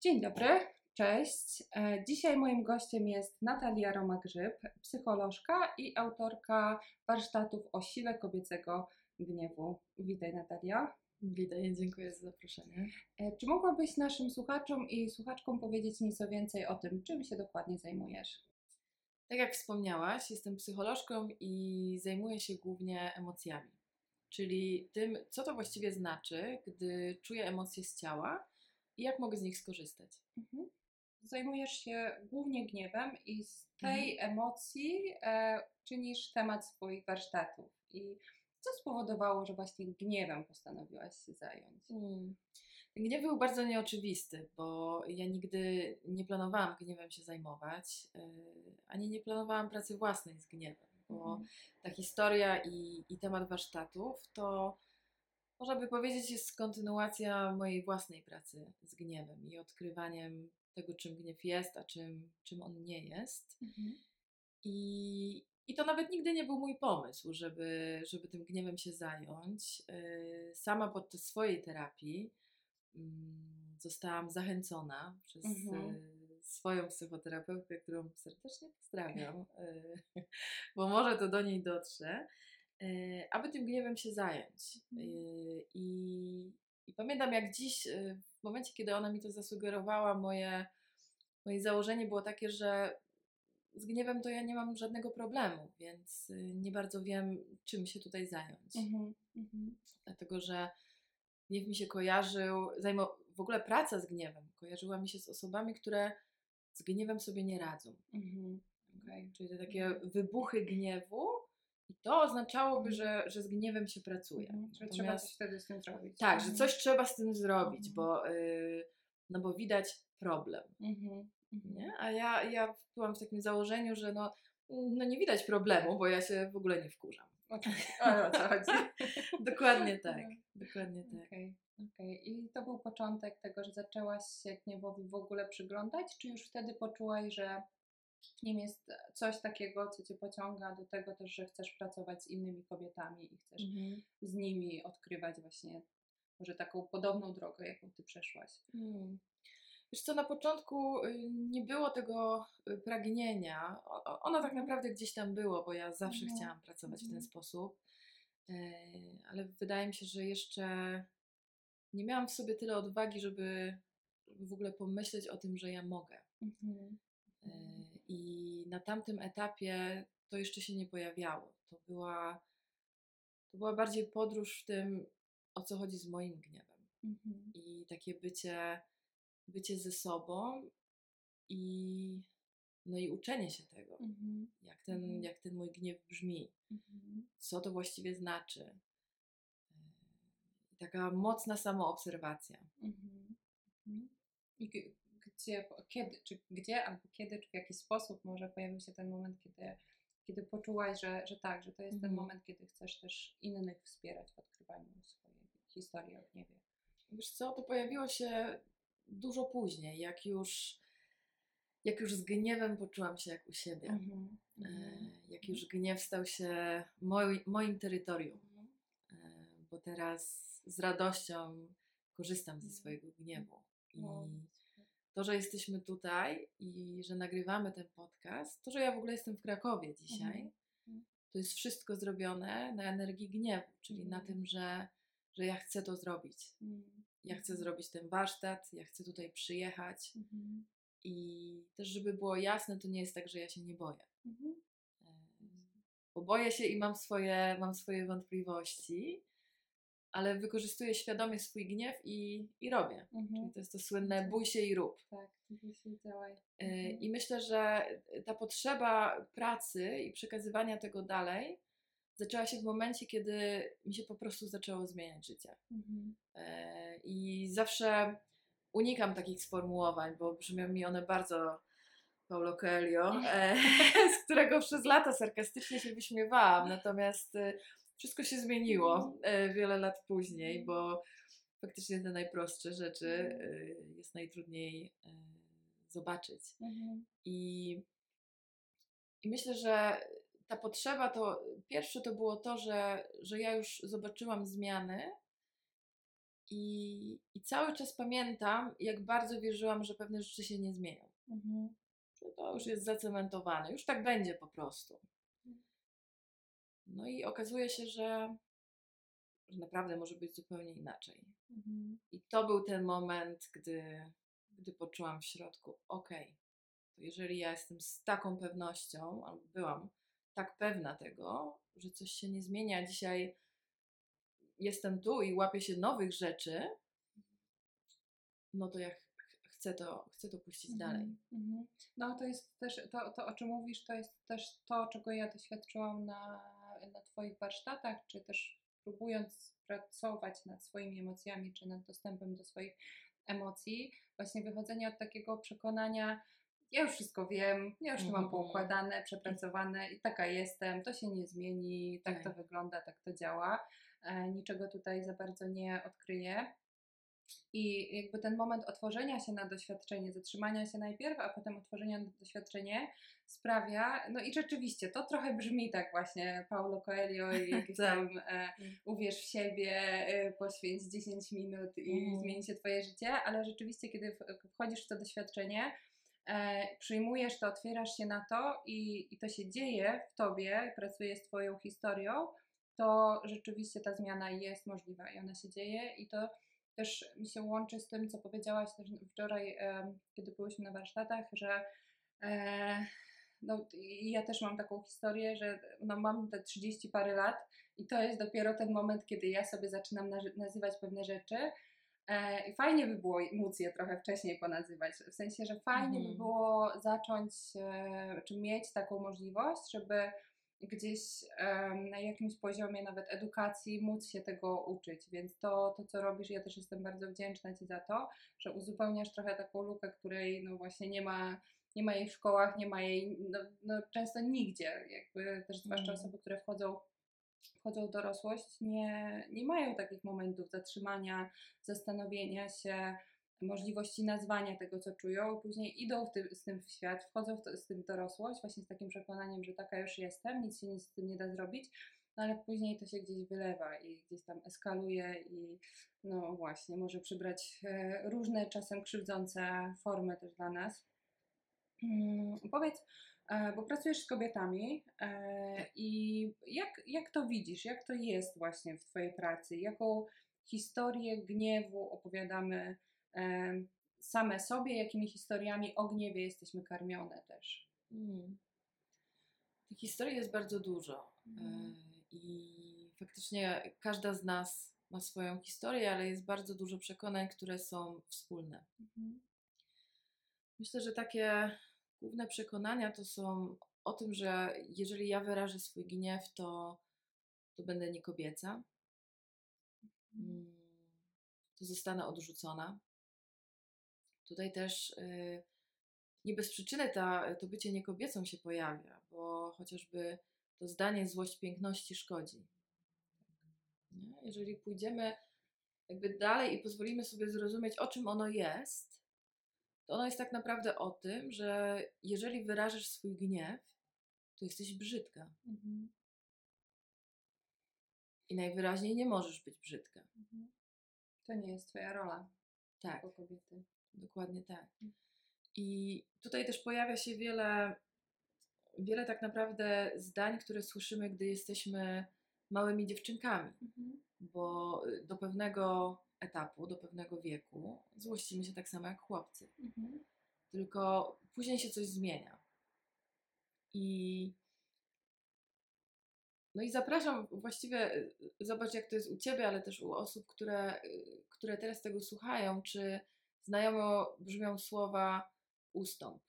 Dzień dobry, cześć. E, Dzisiaj moim gościem jest Natalia Roma-Grzyb, psycholożka i autorka warsztatów o sile kobiecego gniewu. Witaj Natalia. Witaj, dziękuję za zaproszenie. E, Czy mogłabyś naszym słuchaczom i słuchaczkom powiedzieć nieco więcej o tym, czym się dokładnie zajmujesz? Tak jak wspomniałaś, jestem psycholożką i zajmuję się głównie emocjami, czyli tym, co to właściwie znaczy, gdy czuję emocje z ciała i jak mogę z nich skorzystać. Mhm. Zajmujesz się głównie gniewem i z tej emocji e, czynisz temat swoich warsztatów. I co spowodowało, że właśnie gniewem postanowiłaś się zająć? Hmm. Gniew był bardzo nieoczywisty, bo ja nigdy nie planowałam gniewem się zajmować, yy, ani nie planowałam pracy własnej z gniewem, bo Mhm. ta historia i, i temat warsztatów to można by powiedzieć jest kontynuacja mojej własnej pracy z gniewem i odkrywaniem tego, czym gniew jest, a czym, czym on nie jest. Mhm. I, I to nawet nigdy nie był mój pomysł, żeby, żeby tym gniewem się zająć. Yy, Sama podczas swojej terapii mm, zostałam zachęcona przez Mhm. yy, swoją psychoterapeutkę, którą serdecznie pozdrawiam, yy, bo może to do niej dotrze, aby tym gniewem się zająć. Mhm. Yy, I, I pamiętam jak dziś, yy, w momencie, kiedy ona mi to zasugerowała, moje, moje założenie było takie, że z gniewem to ja nie mam żadnego problemu, więc y, nie bardzo wiem, czym się tutaj zająć. Mhm. Mhm. Dlatego, że gniew mi się kojarzył, zajmo, w ogóle praca z gniewem kojarzyła mi się z osobami, które z gniewem sobie nie radzą. Mhm. Okej. Czyli te takie wybuchy gniewu i to oznaczałoby, Mhm. że, że z gniewem się pracuje. Mhm. Że trzeba coś wtedy z tym zrobić. Tak, że Mhm. coś trzeba z tym zrobić, bo, y, no bo widać problem. Mhm. Nie? A ja, ja byłam w takim założeniu, że no, no nie widać problemu, bo ja się w ogóle nie wkurzam. Oczywiście. Ale o co chodzi? Dokładnie tak. Dokładnie tak. Okej, okej. I to był początek tego, że zaczęłaś się gniewowi w ogóle przyglądać, czy już wtedy poczułaś, że w nim jest coś takiego, co cię pociąga do tego też, że chcesz pracować z innymi kobietami i chcesz Mhm. z nimi odkrywać właśnie może taką podobną drogę, jaką ty przeszłaś. Mm. Wiesz co, na początku y, nie było tego y, pragnienia. Ono tak naprawdę gdzieś tam było, bo ja zawsze Mhm. chciałam pracować w ten Mhm. sposób. E, Ale wydaje mi się, że jeszcze nie miałam w sobie tyle odwagi, żeby, żeby w ogóle pomyśleć o tym, że ja mogę. Mhm. I na tamtym etapie to jeszcze się nie pojawiało. To była, to była bardziej podróż w tym, o co chodzi z moim gniewem. Mhm. I takie bycie, bycie ze sobą i, no i uczenie się tego, Mhm. jak ten, Mhm. jak ten mój gniew brzmi, Mhm. co to właściwie znaczy. I taka mocna samoobserwacja. Mhm. Mhm. I gdzie, kiedy, czy gdzie albo kiedy, czy w jaki sposób może pojawił się ten moment, kiedy, kiedy poczułaś, że, że tak, że to jest ten Mhm. moment, kiedy chcesz też innych wspierać w odkrywaniu swojej historii o gniewie. Wiesz co, to pojawiło się dużo później, jak już, jak już z gniewem poczułam się jak u siebie. Mhm. E, Mhm. Jak już gniew stał się moi, moim terytorium. E, Bo teraz z radością korzystam ze swojego gniewu. I No. To, że jesteśmy tutaj i że nagrywamy ten podcast, to, że ja w ogóle jestem w Krakowie dzisiaj, Mhm. to jest wszystko zrobione na energii gniewu, czyli na Mhm. tym, że, że ja chcę to zrobić. Mhm. Ja chcę Mhm. zrobić ten warsztat, ja chcę tutaj przyjechać i też, żeby było jasne, to nie jest tak, że ja się nie boję. E, Bo boję się i mam swoje, mam swoje wątpliwości, ale wykorzystuję świadomie swój gniew i, i robię. Mhm. to jest to słynne bój się i rób. Tak, jeśli działaj. E, Mhm. I myślę, że ta potrzeba pracy i przekazywania tego dalej zaczęła się w momencie, kiedy mi się po prostu zaczęło zmieniać życie. Mhm. E, I zawsze unikam takich sformułowań, bo brzmią mi one bardzo Paulo Coelho, e, z którego przez lata sarkastycznie się wyśmiewałam. Natomiast wszystko się zmieniło e, wiele lat później, bo faktycznie te najprostsze rzeczy e, jest najtrudniej e, zobaczyć. Mhm. I, I myślę, że ta potrzeba to pierwsze to było to, że, że ja już zobaczyłam zmiany I, I cały czas pamiętam, jak bardzo wierzyłam, że pewne rzeczy się nie zmienią. Mhm. To już jest zacementowane, już tak będzie po prostu. No i okazuje się, że, że naprawdę może być zupełnie inaczej. Mhm. I to był ten moment, gdy, gdy poczułam w środku, okej, to jeżeli ja jestem z taką pewnością, albo byłam tak pewna tego, że coś się nie zmienia, dzisiaj jestem tu i łapię się nowych rzeczy, no to ja ch- chcę to, chcę to puścić dalej. Mhm, mhm. No to jest też, to, to o czym mówisz, to jest też to, czego ja doświadczyłam na, na Twoich warsztatach, czy też próbując pracować nad swoimi emocjami, czy nad dostępem do swoich emocji, właśnie wychodzenie od takiego przekonania, ja już wszystko wiem, ja już to mam Mhm. poukładane, przepracowane i taka jestem, to się nie zmieni, tak to Tak. wygląda, tak to działa. E, niczego tutaj za bardzo nie odkryję. I jakby ten moment otworzenia się na doświadczenie, zatrzymania się najpierw, a potem otworzenia na doświadczenie sprawia, no i rzeczywiście to trochę brzmi tak właśnie Paulo Coelho i jakieś Tak. tam e, uwierz w siebie, e, poświęć 10 minut i Mhm. zmieni się twoje życie, ale rzeczywiście kiedy wchodzisz w to doświadczenie, e, przyjmujesz to, otwierasz się na to i, i to się dzieje w tobie, pracuje z twoją historią, to rzeczywiście ta zmiana jest możliwa i ona się dzieje i to też mi się łączy z tym, co powiedziałaś też wczoraj, em, kiedy byłyśmy na warsztatach, że e, no, ja też mam taką historię, że no, mam te 30 parę lat i to jest dopiero ten moment, kiedy ja sobie zaczynam nazywać pewne rzeczy. E, I fajnie by było móc je trochę wcześniej ponazywać. W sensie, że fajnie by Mhm. było zacząć, e, czy mieć taką możliwość, żeby gdzieś em, na jakimś poziomie nawet edukacji móc się tego uczyć. Więc to, to, co robisz, ja też jestem bardzo wdzięczna Ci za to, że uzupełniasz trochę taką lukę, której no właśnie nie ma, nie ma jej w szkołach, nie ma jej no, no często nigdzie. Jakby też zwłaszcza Mhm. osoby, które wchodzą wchodzą w dorosłość, nie, nie mają takich momentów zatrzymania, zastanowienia się, możliwości nazwania tego, co czują, później idą tym, z tym w świat, wchodzą w to, z tym w dorosłość, właśnie z takim przekonaniem, że taka już jestem, nic się nic z tym nie da zrobić, no ale później to się gdzieś wylewa i gdzieś tam eskaluje i no właśnie, może przybrać e, różne, czasem krzywdzące formy też dla nas. Mm, powiedz, e, bo pracujesz z kobietami e, i jak, jak to widzisz, jak to jest właśnie w Twojej pracy? Jaką historię gniewu opowiadamy same sobie, jakimi historiami o gniewie jesteśmy karmione też? Mm. Tych historii jest bardzo dużo. Mhm. E, I faktycznie każda z nas ma swoją historię, ale jest bardzo dużo przekonań, które są wspólne. Myślę, że takie główne przekonania to są o tym, że jeżeli ja wyrażę swój gniew, to, to będę niekobieca, mm, to zostanę odrzucona. Tutaj też y, nie bez przyczyny ta, to bycie niekobiecą się pojawia, bo chociażby to zdanie złość piękności szkodzi. Nie? Jeżeli pójdziemy jakby dalej i pozwolimy sobie zrozumieć, o czym ono jest, to ono jest tak naprawdę o tym, że jeżeli wyrażasz swój gniew, to jesteś brzydka. Mhm. I najwyraźniej nie możesz być brzydka. Mhm. To nie jest Twoja rola Tak, jako kobiety. Dokładnie tak. Mhm. I tutaj też pojawia się wiele, wiele tak naprawdę zdań, które słyszymy, gdy jesteśmy małymi dziewczynkami, Mhm. bo y, do pewnego etapu, do pewnego wieku złościmy się tak samo jak chłopcy. Mhm. tylko później się coś zmienia. I no i zapraszam właściwie, y, zobacz jak to jest u Ciebie, ale też u osób, które, y, które teraz tego słuchają, czy znajomo brzmią słowa ustąp,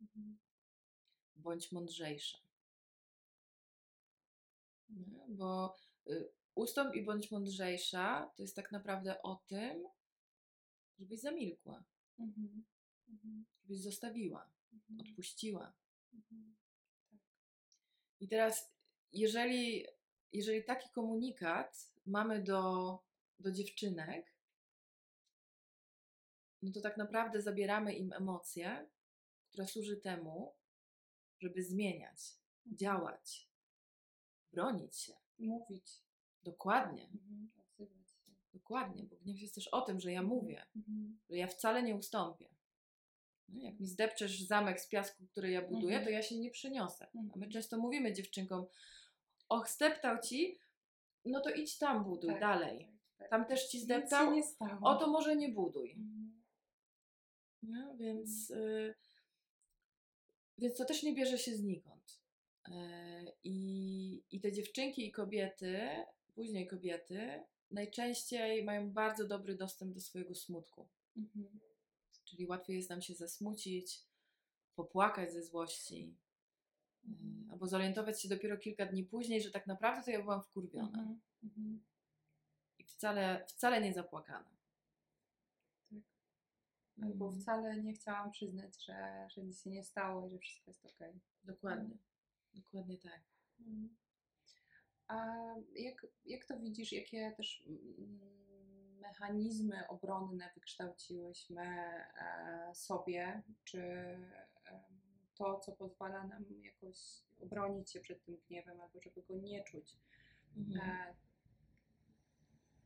Mhm. bądź mądrzejsza. Nie? Bo y, ustąp i bądź mądrzejsza to jest tak naprawdę o tym, żebyś zamilkła, Mhm. Mhm. żebyś zostawiła, Mhm. odpuściła. Mhm. I teraz, jeżeli, jeżeli taki komunikat mamy do, do dziewczynek, no to tak naprawdę zabieramy im emocję, która służy temu, żeby zmieniać, działać, bronić się. Mówić. Dokładnie. Mhm. Dokładnie, bo gniew jest też o tym, że ja mówię, Mhm. że ja wcale nie ustąpię. No, Jak mi zdepczesz zamek z piasku, który ja buduję, Mhm. to ja się nie przyniosę. A my Mhm. często mówimy dziewczynkom, och, zdeptał ci, no to idź tam buduj Tak, dalej. tak, tak. Tam też ci zdeptał, się nie stało. o to może nie buduj. Mhm. No, więc, y, więc to też nie bierze się znikąd. Y, I, I te dziewczynki i kobiety, później kobiety, najczęściej mają bardzo dobry dostęp do swojego smutku. Mhm. Czyli łatwiej jest nam się zasmucić, popłakać ze złości, y, Mhm. albo zorientować się dopiero kilka dni później, że tak naprawdę to ja byłam wkurwiona Mhm. Mhm. i wcale, wcale nie zapłakana. Albo Mhm. wcale nie chciałam przyznać, że, że nic się nie stało i że wszystko jest okej. Dokładnie, dokładnie tak. Mhm. A jak, jak to widzisz, jakie też mm, mechanizmy obronne wykształciłyśmy e, sobie? Czy to, co pozwala nam jakoś obronić się przed tym gniewem, albo żeby go nie czuć? Mhm. E,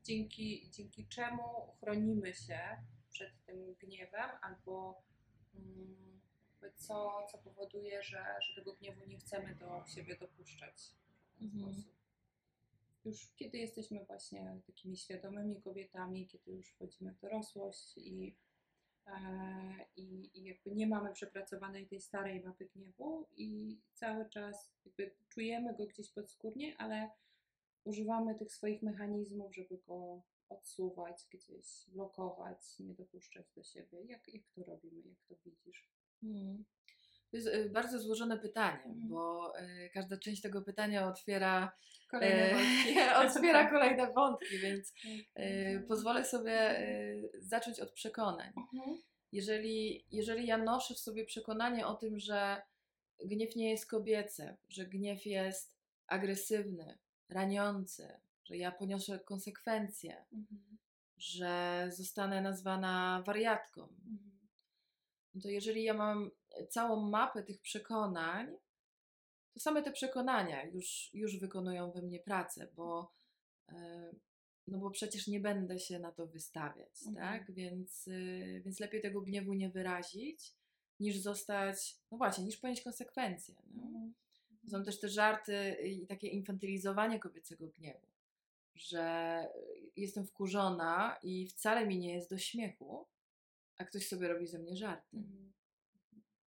dzięki, dzięki czemu chronimy się przed tym gniewem, albo mm, co, co powoduje, że, że tego gniewu nie chcemy do siebie dopuszczać w ten Mhm. sposób. Już kiedy jesteśmy właśnie takimi świadomymi kobietami, kiedy już wchodzimy w dorosłość i, e, i, i jakby nie mamy przepracowanej tej starej mapy gniewu i cały czas jakby czujemy go gdzieś podskórnie, ale używamy tych swoich mechanizmów, żeby go odsuwać, gdzieś blokować, nie dopuszczać do siebie. Jak, jak to robimy, jak to widzisz? Mhm. To jest y, bardzo złożone pytanie, Mhm. bo y, każda część tego pytania otwiera, Kolejne e, wątki. otwiera kolejne wątki, więc Tak. y, pozwolę sobie y, zacząć od przekonań. Mhm. Jeżeli, jeżeli ja noszę w sobie przekonanie o tym, że gniew nie jest kobiecy, że gniew jest agresywny, raniący, że ja poniosę konsekwencje, Mhm. że zostanę nazwana wariatką, Mhm. no to jeżeli ja mam całą mapę tych przekonań, to same te przekonania już, już wykonują we mnie pracę, bo, e, no bo przecież nie będę się na to wystawiać, Mhm. tak? Więc, y, więc lepiej tego gniewu nie wyrazić, niż zostać, no właśnie, niż ponieść konsekwencje. No? Mhm. Są też te żarty i takie infantylizowanie kobiecego gniewu, że jestem wkurzona i wcale mi nie jest do śmiechu, a ktoś sobie robi ze mnie żarty. Mhm.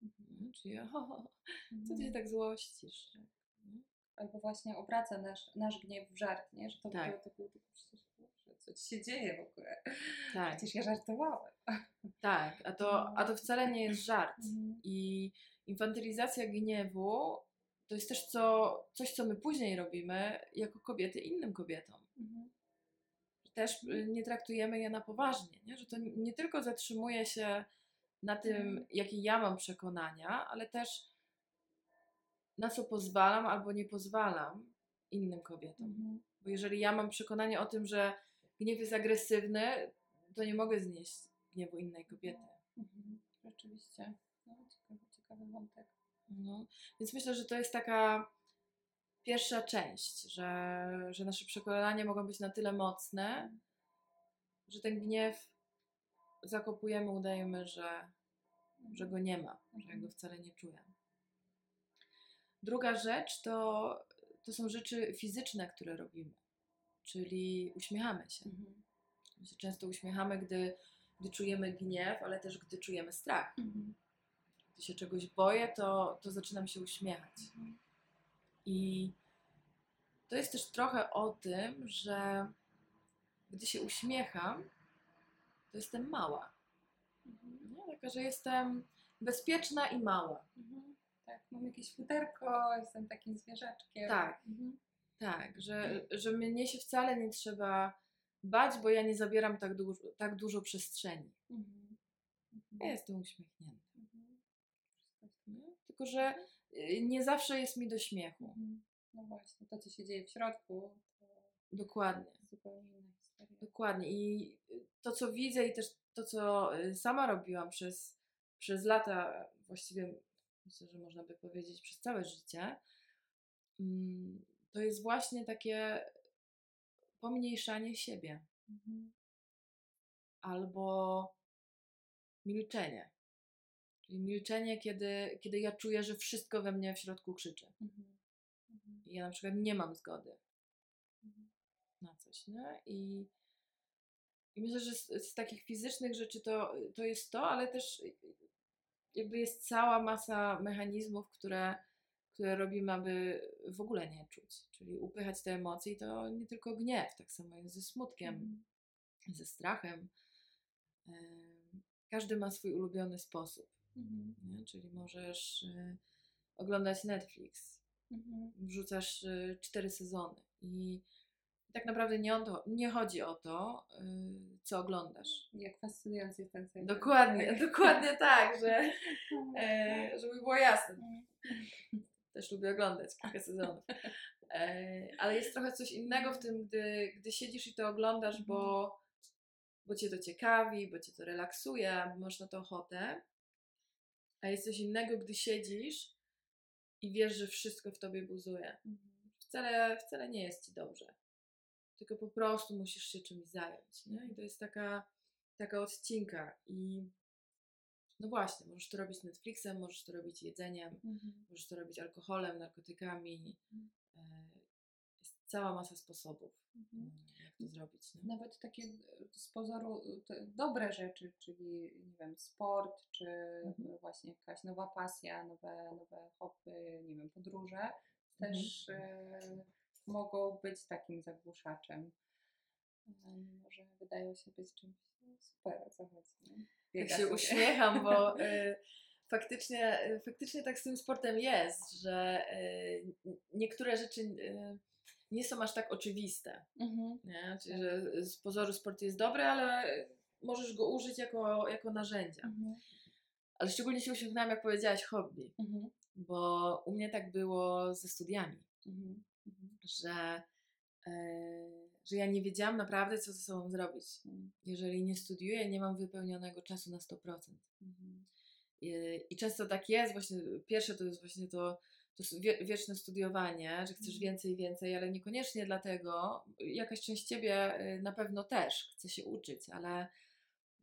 Mhm. No, Czyli o, co ty się tak złościsz? Albo właśnie obraca nasz, nasz gniew w żart, nie? Że to, Tak. to, to był tylko przecież, co ci się dzieje w ogóle? Tak, Przecież ja żartowałem. tak, a to, a to wcale nie jest żart. Mhm. I infantylizacja gniewu to jest też co, coś, co my później robimy jako kobiety innym kobietom. Mhm. Też y, nie traktujemy je na poważnie, nie? że to nie- nie tylko zatrzymuje się na tym, Mhm. jakie ja mam przekonania, ale też na co pozwalam albo nie pozwalam innym kobietom. Mhm. Bo jeżeli ja mam przekonanie o tym, że gniew jest agresywny, to nie mogę znieść gniewu innej kobiety. Mhm. Rzeczywiście. No, ciekawy, ciekawy wątek. No. Więc myślę, że to jest taka pierwsza część, że, że nasze przekonania mogą być na tyle mocne, że ten gniew zakopujemy, udajemy, że, że go nie ma, że ja go wcale nie czuję. Druga rzecz to, to są rzeczy fizyczne, które robimy, czyli uśmiechamy się. Mhm. My się często uśmiechamy, gdy, gdy czujemy gniew, ale też gdy czujemy strach. Mhm. Gdy się czegoś boję, to, to zaczynam się uśmiechać. Mhm. I to jest też trochę o tym, że gdy się uśmiecham, to jestem mała. Mhm. Nie? Taka, że jestem bezpieczna i mała. Mhm. Tak, mam jakieś futerko, jestem takim zwierzaczkiem. Tak. Mhm. Tak, że, że mnie się wcale nie trzeba bać, bo ja nie zabieram tak dużo, tak dużo przestrzeni. Mhm. Ja jestem uśmiechnięta. Tylko, że nie zawsze jest mi do śmiechu. No właśnie, to co się dzieje w środku, to Dokładnie. zupełnie inna historia. Dokładnie. I to, co widzę, i też to, co y, sama robiłam przez, przez lata, właściwie myślę, że można by powiedzieć przez całe życie, mm, to jest właśnie takie pomniejszanie siebie. Mhm. albo milczenie. Czyli milczenie, kiedy, kiedy ja czuję, że wszystko we mnie w środku krzyczy. Mhm. Mhm. I ja na przykład nie mam zgody Mhm. na coś, nie? I, i myślę, że z, z takich fizycznych rzeczy to, to jest to, ale też jakby jest cała masa mechanizmów, które, które robimy, aby w ogóle nie czuć. Czyli upychać te emocje i to nie tylko gniew, tak samo jest ze smutkiem, Mhm. ze strachem. Em, Każdy ma swój ulubiony sposób, Mhm. nie? czyli możesz y, oglądać Netflix, Mhm. wrzucasz y, cztery sezony i tak naprawdę nie, to, nie chodzi o to, y, co oglądasz. Jak fascynujący jest ten serial. Dokładnie, Tak. dokładnie tak, że, e, żeby było jasne. Mhm. Też lubię oglądać kilka sezonów. E, ale jest trochę coś innego w tym, gdy, gdy siedzisz i to oglądasz, bo, bo cię to ciekawi, bo cię to relaksuje, masz na to ochotę. A jest coś innego, gdy siedzisz i wiesz, że wszystko w tobie buzuje. Mhm. Wcale, wcale nie jest ci dobrze. Tylko po prostu musisz się czymś zająć. Nie? I to jest taka, taka odcinka. I no właśnie, możesz to robić Netflixem, możesz to robić jedzeniem, Mhm. możesz to robić alkoholem, narkotykami. Mhm. E, Jest cała masa sposobów, Mhm. Jak to zrobić. Nie? Nawet takie e, z pozoru e, dobre rzeczy, czyli nie wiem, sport, czy Mhm. właśnie jakaś nowa pasja, nowe, nowe hobby, nie wiem, podróże, też e, mogą być takim zagłuszaczem. Mimo, że wydają się być czymś super, o co chodzi. Tak Biega się uśmiecham, bo y, faktycznie, faktycznie tak z tym sportem jest, że niektóre rzeczy nie są aż tak oczywiste. Mhm. Nie? Czyli, że z pozoru sport jest dobry, ale możesz go użyć jako, jako narzędzia. Mhm. Ale szczególnie się uśmiechnęłam, jak powiedziałaś hobby, Mhm. bo u mnie tak było ze studiami, Mhm. Że, e, że ja nie wiedziałam naprawdę, co ze sobą zrobić. Mhm. Jeżeli nie studiuję, nie mam wypełnionego czasu na 100%. Mhm. I, I często tak jest, właśnie pierwsze to jest właśnie to, to wie, wieczne studiowanie, że chcesz Mhm. więcej i więcej, ale niekoniecznie dlatego, jakaś część ciebie y, na pewno też chce się uczyć, ale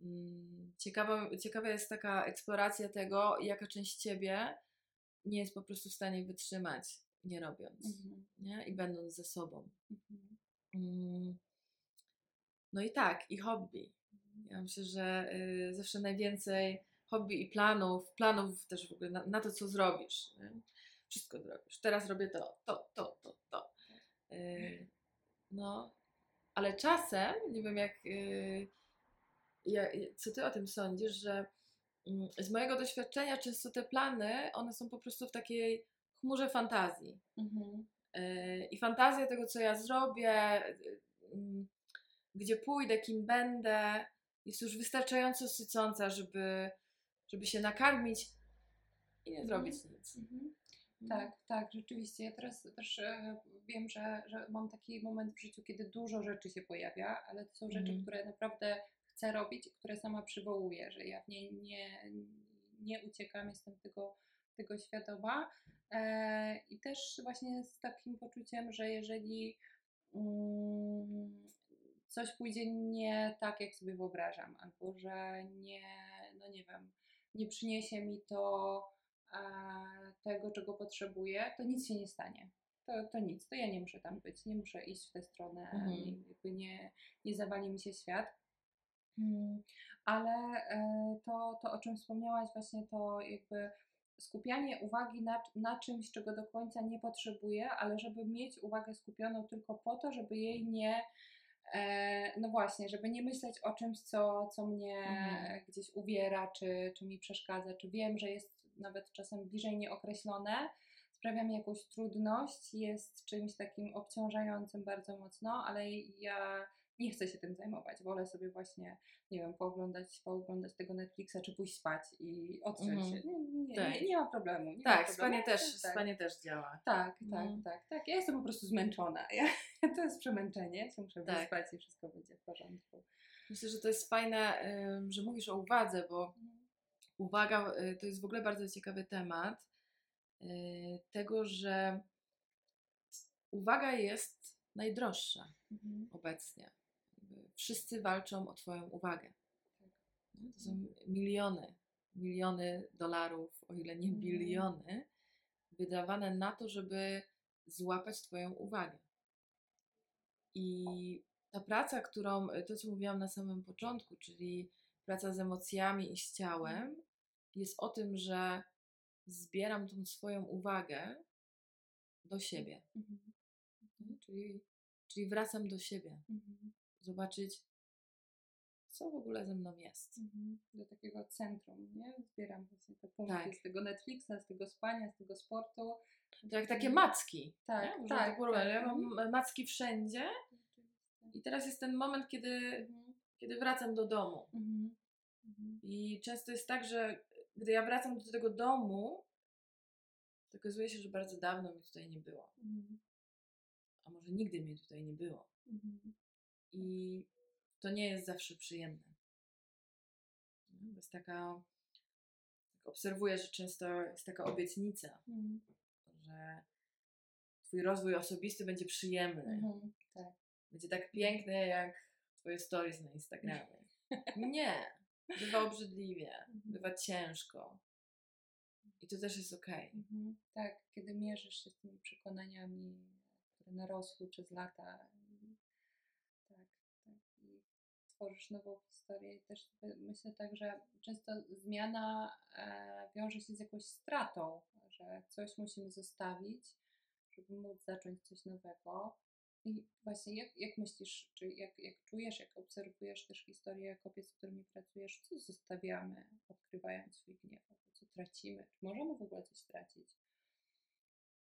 mm, ciekawa, ciekawa jest taka eksploracja tego, jaka część ciebie nie jest po prostu w stanie wytrzymać, nie robiąc, Mhm. nie? i będąc ze sobą. Mhm. Mm. No i tak, i hobby. Ja myślę, że y, zawsze najwięcej hobby i planów, planów też w ogóle na, na to, co zrobisz. Nie? Wszystko zrobisz. Teraz robię to, to, to, to, to. Y, no, ale czasem, nie wiem jak, y, ja, co ty o tym sądzisz, że mm, z mojego doświadczenia często te plany, one są po prostu w takiej chmurze fantazji. Mhm. Yy, I fantazja tego, co ja zrobię, yy, mm, gdzie pójdę, kim będę, jest już wystarczająco sycąca, żeby, żeby się nakarmić i nie Mhm. zrobić nic. Mhm. Tak, tak, rzeczywiście. Ja teraz też e, wiem, że, że mam taki moment w życiu, kiedy dużo rzeczy się pojawia, ale to są rzeczy, Mhm. które naprawdę chcę robić, które sama przywołuję, że ja w niej nie, nie uciekam, jestem tego, tego świadoma. E, I też właśnie z takim poczuciem, że jeżeli mm, coś pójdzie nie tak, jak sobie wyobrażam, albo że nie, no nie wiem, nie przyniesie mi to tego, czego potrzebuję, to nic się nie stanie. To, to nic, to ja nie muszę tam być, nie muszę iść w tę stronę, Mhm. nie, jakby nie, nie zawali mi się świat. Mm, Ale e, to, to, o czym wspomniałaś, właśnie to jakby skupianie uwagi na, na czymś, czego do końca nie potrzebuję, ale żeby mieć uwagę skupioną tylko po to, żeby jej nie, e, no właśnie, żeby nie myśleć o czymś, co, co mnie Mhm. gdzieś uwiera, czy, czy mi przeszkadza, czy wiem, że jest nawet czasem bliżej nieokreślone, sprawia mi jakąś trudność, jest czymś takim obciążającym bardzo mocno, ale ja nie chcę się tym zajmować. Wolę sobie właśnie, nie wiem, pooglądać, pooglądać tego Netflixa, czy pójść spać i odciąć Mhm. się. Nie, nie, Tak. nie, nie ma problemu. Nie ma Tak, problemu. spanie też, tak. spanie też działa. Tak, tak, Mhm. tak, tak. Ja jestem po prostu zmęczona. Ja, to jest przemęczenie. Się muszę Tak. wyspać i wszystko będzie w porządku. Myślę, że to jest fajne, że mówisz o uwadze, bo uwaga y, to jest w ogóle bardzo ciekawy temat y, tego, że uwaga jest najdroższa Mhm. obecnie. Wszyscy walczą o Twoją uwagę. Tak. To są miliony, miliony dolarów, o ile nie Mhm. biliony, wydawane na to, żeby złapać Twoją uwagę. I ta praca, którą, to co mówiłam na samym początku, czyli praca z emocjami i z ciałem, jest o tym, że zbieram tą swoją uwagę do siebie. Mhm. nie? Czyli, czyli wracam do siebie, Mhm. zobaczyć, co w ogóle ze mną jest. Mhm. Do takiego centrum, nie? Zbieram właśnie te punkty Tak. z tego Netflixa, z tego spania, z tego sportu. To jak takie Mhm. macki. Tak, nie? Tak, to porównać. tak. Ja mam macki wszędzie i teraz jest ten moment, kiedy, Mhm. Kiedy wracam do domu. Mhm. Mhm. I często jest tak, że gdy ja wracam do tego domu, to okazuje się, że bardzo dawno mnie tutaj nie było. Mhm. A może nigdy mnie tutaj nie było. Mhm. I to nie jest zawsze przyjemne. Bo jest taka. Tak obserwuję, że często jest taka obietnica, Mhm. że Twój rozwój osobisty będzie przyjemny. Mhm. Tak. Będzie tak piękny jak Twoje stories na Instagramie. Nie. Bywa obrzydliwie, Mhm. bywa ciężko. I to też jest okej. Mhm. Tak, kiedy mierzysz się z tymi przekonaniami, które narosły przez lata. I, tak, tak. I tworzysz nową historię. I też myślę tak, że często zmiana e, wiąże się z jakąś stratą, że coś musimy zostawić, żeby móc zacząć coś nowego. I właśnie jak, jak myślisz, czy jak, jak czujesz, jak obserwujesz też historię kobiet, z którymi pracujesz, co zostawiamy, odkrywając swój gniew, co tracimy? Czy możemy w ogóle coś stracić?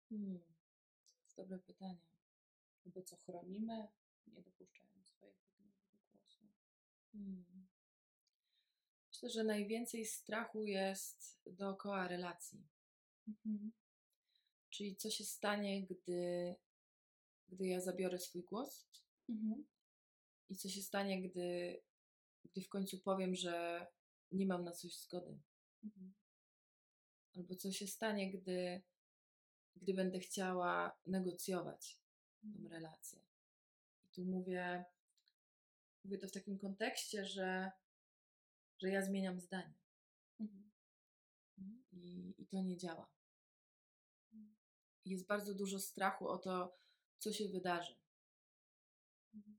Hmm. To jest dobre pytanie. Albo co chronimy, nie dopuszczając swojego gniewu do głosu? Hmm. Myślę, że najwięcej strachu jest dookoła relacji. Mhm. Czyli co się stanie, gdy, gdy ja zabiorę swój głos Mhm. i co się stanie, gdy, gdy w końcu powiem, że nie mam na coś zgody. Mhm. Albo co się stanie, gdy, gdy będę chciała negocjować tą relację. I tu mówię, mówię to w takim kontekście, że, że ja zmieniam zdanie. Mhm. I, I to nie działa. Jest bardzo dużo strachu o to, co się wydarzy, Mhm.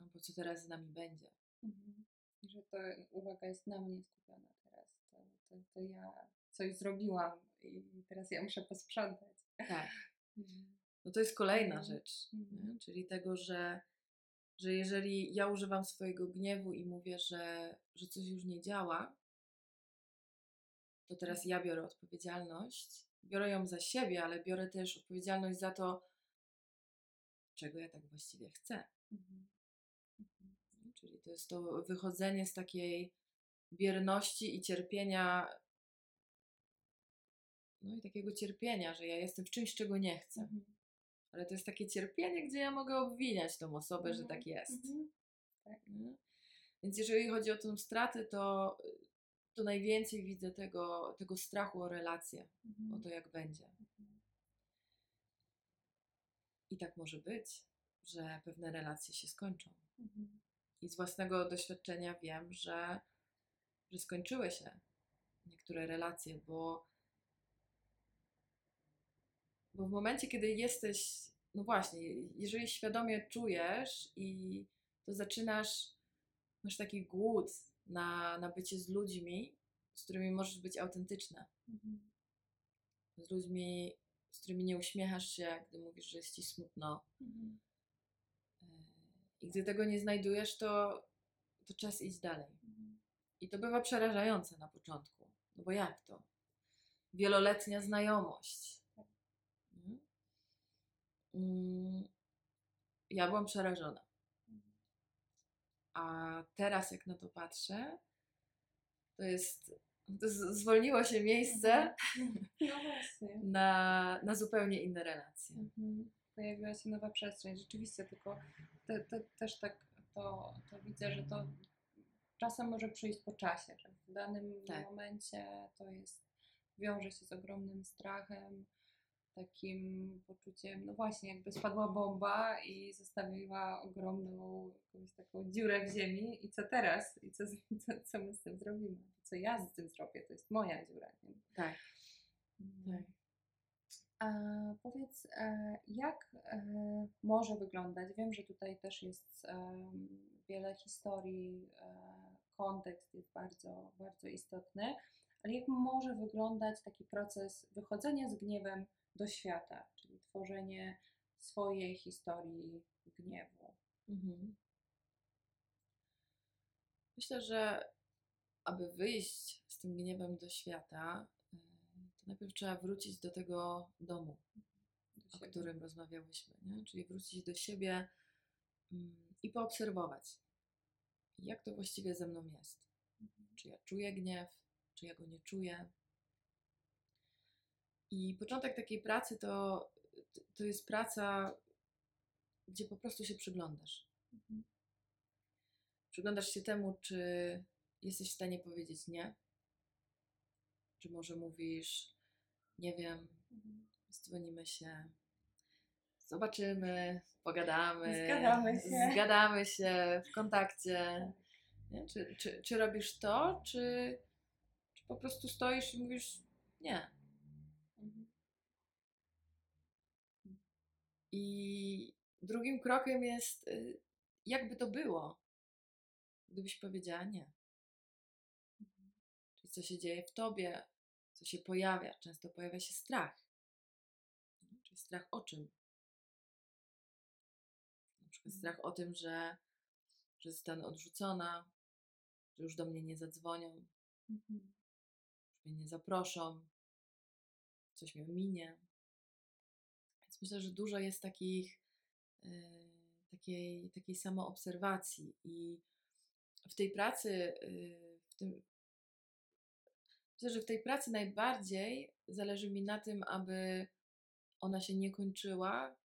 albo co teraz z nami będzie. Mhm. Że to uwaga jest na mnie skupiona teraz. To, to, to ja coś zrobiłam i teraz ja muszę posprzątać. Tak. Mhm. No to jest kolejna Mhm. rzecz, Mhm. nie? czyli tego, że, że jeżeli ja używam swojego gniewu i mówię, że, że coś już nie działa, to teraz ja biorę odpowiedzialność. Biorę ją za siebie, ale biorę też odpowiedzialność za to, czego ja tak właściwie chcę. Mhm. Mhm. Czyli to jest to wychodzenie z takiej bierności i cierpienia. No i takiego cierpienia, że ja jestem w czymś, czego nie chcę. Mhm. Ale to jest takie cierpienie, gdzie ja mogę obwiniać tą osobę, że Mhm. tak jest. Mhm. Nie? Więc jeżeli chodzi o tę stratę, to, to najwięcej widzę tego, tego strachu o relacje, o Mhm. to, jak będzie. I tak może być, że pewne relacje się skończą. Mhm. I z własnego doświadczenia wiem, że, że skończyły się niektóre relacje, bo, bo w momencie, kiedy jesteś, no właśnie, jeżeli świadomie czujesz i to zaczynasz, masz taki głód na, na bycie z ludźmi, z którymi możesz być autentyczna, Mhm. z ludźmi, z którymi nie uśmiechasz się, gdy mówisz, że jest ci smutno, Mhm. I gdy tego nie znajdujesz, to, to czas iść dalej. Mhm. I to bywa przerażające na początku. No bo jak to? Wieloletnia znajomość. Nie? Mm, Ja byłam przerażona. A teraz, jak na to patrzę, to jest. Z- zwolniło się miejsce No właśnie. na, na zupełnie inne relacje. Mhm. Pojawiła się nowa przestrzeń, rzeczywiście, tylko te, te, też tak to, to widzę, że to czasem może przyjść po czasie, że w danym Tak. momencie to jest, wiąże się z ogromnym strachem, takim poczuciem, no właśnie, jakby spadła bomba i zostawiła ogromną jakąś taką dziurę w ziemi i co teraz? I co, co, co my z tym zrobimy? Co ja z tym zrobię? To jest moja dziura. Nie? Tak. Tak. A powiedz, e, jak e, może wyglądać? Wiem, że tutaj też jest em, wiele historii, e, kontekst jest bardzo, bardzo istotny, ale jak może wyglądać taki proces wychodzenia z gniewem do świata, czyli tworzenie swojej historii gniewu? Mhm. Myślę, że aby wyjść z tym gniewem do świata, to najpierw trzeba wrócić do tego domu, Do o którym rozmawiałyśmy, nie? czyli wrócić do siebie mm, i poobserwować, jak to właściwie ze mną jest. Czy ja czuję gniew, czy ja go nie czuję. I początek takiej pracy to, to jest praca, gdzie po prostu się przyglądasz. Mhm. Przyglądasz się temu, czy jesteś w stanie powiedzieć nie, czy może mówisz, nie wiem, dzwonimy się, zobaczymy, pogadamy, Zgadamy się. zgadamy się w kontakcie. Nie? Czy, czy, czy robisz to, czy, czy po prostu stoisz i mówisz nie. I drugim krokiem jest, y, jakby to było, gdybyś powiedziała nie. Co się dzieje w tobie, co się pojawia. Często pojawia się strach. Czyli strach o czym? Na przykład strach o tym, że, że zostanę odrzucona, że już do mnie nie zadzwonią, Mhm. że mnie nie zaproszą, coś mnie minie. Więc myślę, że dużo jest takich, e, takiej, takiej samoobserwacji i w tej pracy, e, w tym, myślę, że w tej pracy najbardziej zależy mi na tym, aby ona się nie kończyła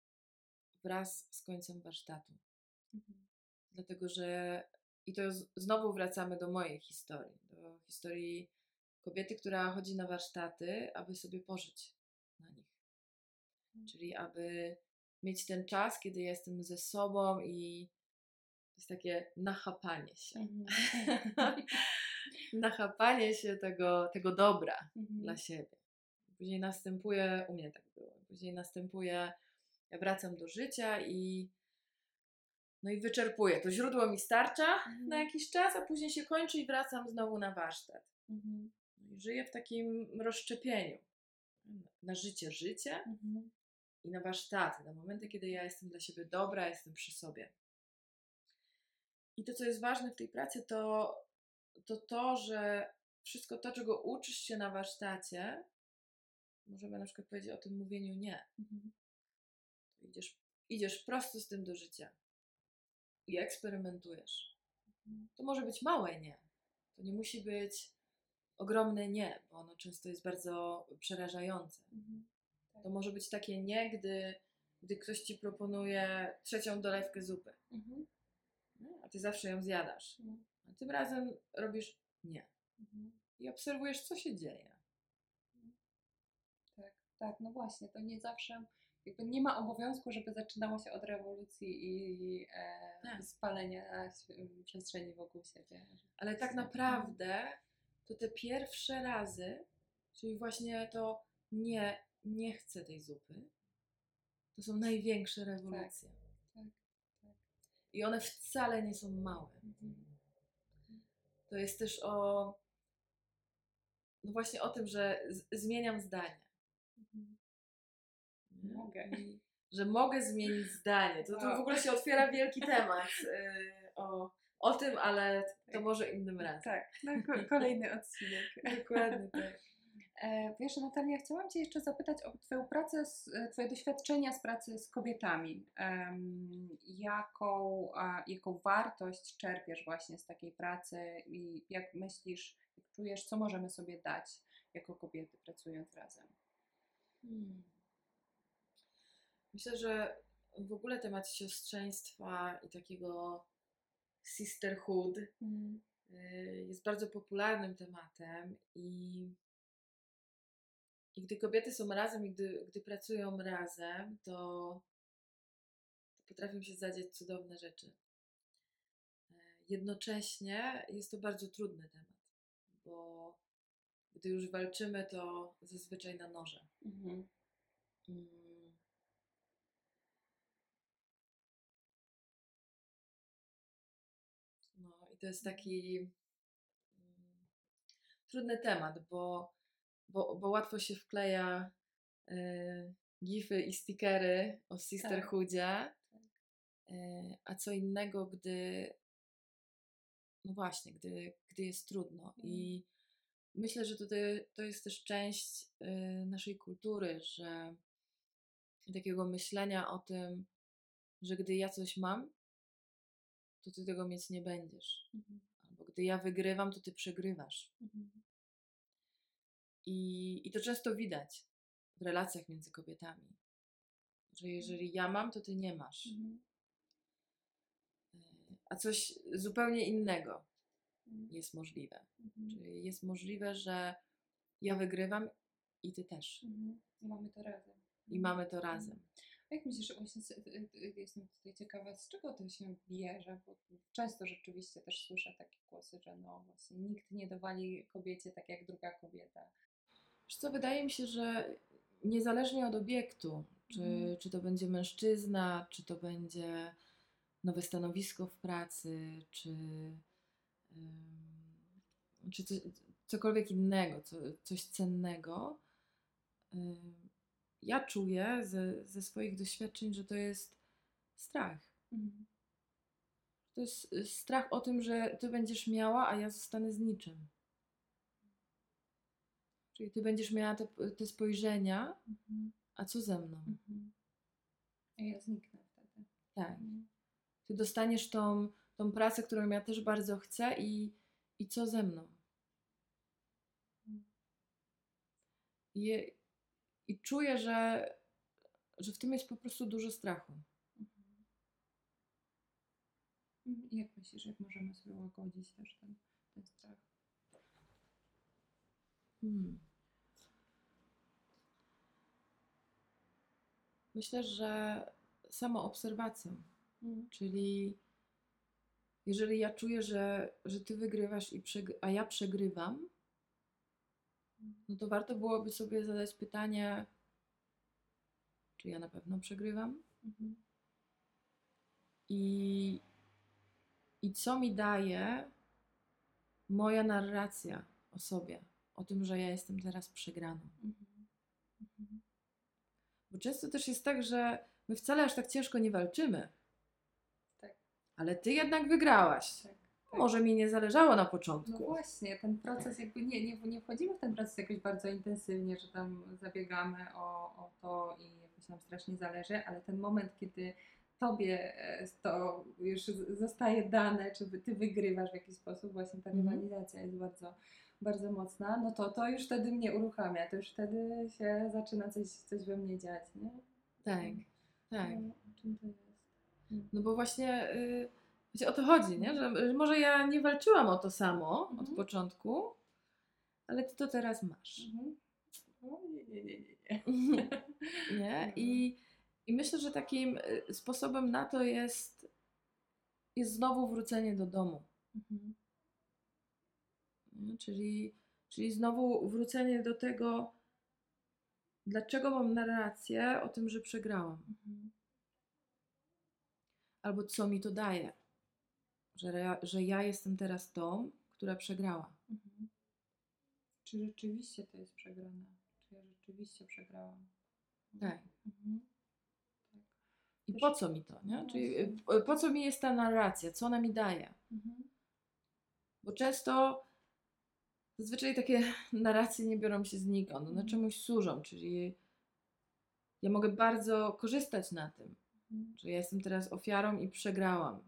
wraz z końcem warsztatu. Mhm. Dlatego, że i to znowu wracamy do mojej historii, do historii kobiety, która chodzi na warsztaty, aby sobie pożyć na nich. Czyli aby mieć ten czas, kiedy jestem ze sobą i to jest takie nachapanie się. Mhm. nachapanie się tego, tego dobra Mhm. dla siebie. Później następuje, u mnie tak było, później następuje, ja wracam do życia i no i wyczerpuję. To źródło mi starcza Mhm. na jakiś czas, a później się kończy i wracam znowu na warsztat. Mhm. No żyję w takim rozszczepieniu na życie życie Mhm. i na warsztaty, na momenty, kiedy ja jestem dla siebie dobra, jestem przy sobie. I to, co jest ważne w tej pracy, to to, to że wszystko to, czego uczysz się na warsztacie, możemy na przykład powiedzieć o tym mówieniu nie. Mhm. Idziesz, idziesz prosto z tym do życia i eksperymentujesz. Mhm. To może być małe nie. To nie musi być ogromne nie, bo ono często jest bardzo przerażające. Mhm. To może być takie nie, gdy, gdy ktoś ci proponuje trzecią dolewkę zupy, Mhm. a ty zawsze ją zjadasz. No. A tym razem robisz nie. Mhm. I obserwujesz, co się dzieje. Tak, tak, no właśnie, to nie zawsze, jakby nie ma obowiązku, żeby zaczynało się od rewolucji i e, Tak. spalenia świ- przestrzeni wokół siebie. Ale tak naprawdę to te pierwsze razy, czyli właśnie to nie, nie chcę tej zupy, to są największe rewolucje. tak, tak. I one wcale nie są małe. Mhm. To jest też o. No właśnie o tym, że zmieniam zdanie. Mhm. Mogę. Że mogę zmienić zdanie. To, to w ogóle się otwiera wielki temat yy, o, o tym, ale to Tak. może innym razem. Tak, no, ko- kolejny odcinek. Dokładnie tak. E, Wiesz, Natalia, chciałam Cię jeszcze zapytać o Twoją pracę, Twoje doświadczenia z pracy z kobietami. Jaką, jaką wartość czerpiesz właśnie z takiej pracy i jak myślisz, jak czujesz, co możemy sobie dać jako kobiety pracując razem? Hmm. Myślę, że w ogóle temat siostrzeństwa i takiego sisterhood y, jest bardzo popularnym tematem i I gdy kobiety są razem i gdy, gdy pracują razem, to, to potrafią się zadziać cudowne rzeczy. E, Jednocześnie jest to bardzo trudny temat, bo gdy już walczymy, to zazwyczaj na noże. Mhm. Mm. No i to jest taki mm, trudny temat, bo, bo, bo łatwo się wkleja y, gify i stickery o sisterhoodzie, y, a co innego, gdy no właśnie, gdy, gdy jest trudno i myślę, że tutaj to jest też część y, naszej kultury, że takiego myślenia o tym, że gdy ja coś mam, to ty tego mieć nie będziesz. Mhm. Albo gdy ja wygrywam, to ty przegrywasz. Mhm. I, I to często widać w relacjach między kobietami. Że jeżeli ja mam, to ty nie masz. Mhm. Y, A coś zupełnie innego Mhm. jest możliwe. Mhm. Czyli jest możliwe, że ja wygrywam i ty też. Mhm. I mamy to razem. I mamy to razem. A Jak myślisz, właśnie y- y- jestem tutaj ciekawa, z czego to się bierze? Bo często rzeczywiście też słyszę takie głosy, że no właśnie nikt nie dowali kobiecie tak jak druga kobieta. Wiesz co, wydaje mi się, że niezależnie od obiektu, czy, Mhm. czy to będzie mężczyzna, czy to będzie nowe stanowisko w pracy, czy, ym, czy co, cokolwiek innego, co, coś cennego, ym, ja czuję ze, ze swoich doświadczeń, że to jest strach. Mhm. To jest strach o tym, że ty będziesz miała, a ja zostanę z niczym. Czyli ty będziesz miała te, te spojrzenia, Mhm. a co ze mną? Mhm. A ja zniknę wtedy. Tak. Mhm. Ty dostaniesz tą, tą pracę, którą ja też bardzo chcę i, i co ze mną? Mhm. I, I czuję, że, że w tym jest po prostu dużo strachu. Mhm. Mhm. I Jak myślisz, jak możemy sobie łagodzić też ten, ten strach? Hmm. Myślę, że samo obserwacją, Mhm. czyli jeżeli ja czuję, że, że ty wygrywasz, i a ja przegrywam, no to warto byłoby sobie zadać pytanie, czy ja na pewno przegrywam Mhm. i, i co mi daje moja narracja o sobie, o tym, że ja jestem teraz przegraną. Mhm. Bo często też jest tak, że my wcale aż tak ciężko nie walczymy. Tak. Ale ty jednak wygrałaś. Tak. Może mi nie zależało na No początku. właśnie, ten proces jakby nie, nie, nie wchodzimy w ten proces jakoś bardzo intensywnie, że tam zabiegamy o, o to i jakoś nam strasznie zależy, ale ten moment, kiedy tobie e, to już zostaje dane, czy ty wygrywasz w jakiś sposób, właśnie ta Mhm. rywalizacja jest bardzo, bardzo mocna, no to to już wtedy mnie uruchamia, to już wtedy się zaczyna coś, coś we mnie dziać, nie? Tak, tak. No, czym to jest? No bo właśnie, y, właśnie o to chodzi, nie? Że, że może ja nie walczyłam o to samo od Mhm. początku, ale ty to teraz masz. Mhm. O, nie, nie, nie, nie, nie. nie? No. I, I myślę, że takim y, sposobem na to jest, jest znowu wrócenie do domu. Mhm. Nie? Czyli, czyli znowu wrócenie do tego, dlaczego mam narrację o tym, że przegrałam. Mhm. Albo co mi to daje, że, ja- że ja jestem teraz tą, która przegrała. Mhm. Czy rzeczywiście to jest przegrane? Czy ja rzeczywiście przegrałam? Tak. Mhm. I Też- po co mi to, nie? No Czyli po co mi jest ta narracja, co ona mi daje? Mhm. Bo często zazwyczaj takie narracje nie biorą się znikąd, one Mhm. czemuś służą, czyli ja mogę bardzo korzystać na tym, Mhm. że ja jestem teraz ofiarą i przegrałam.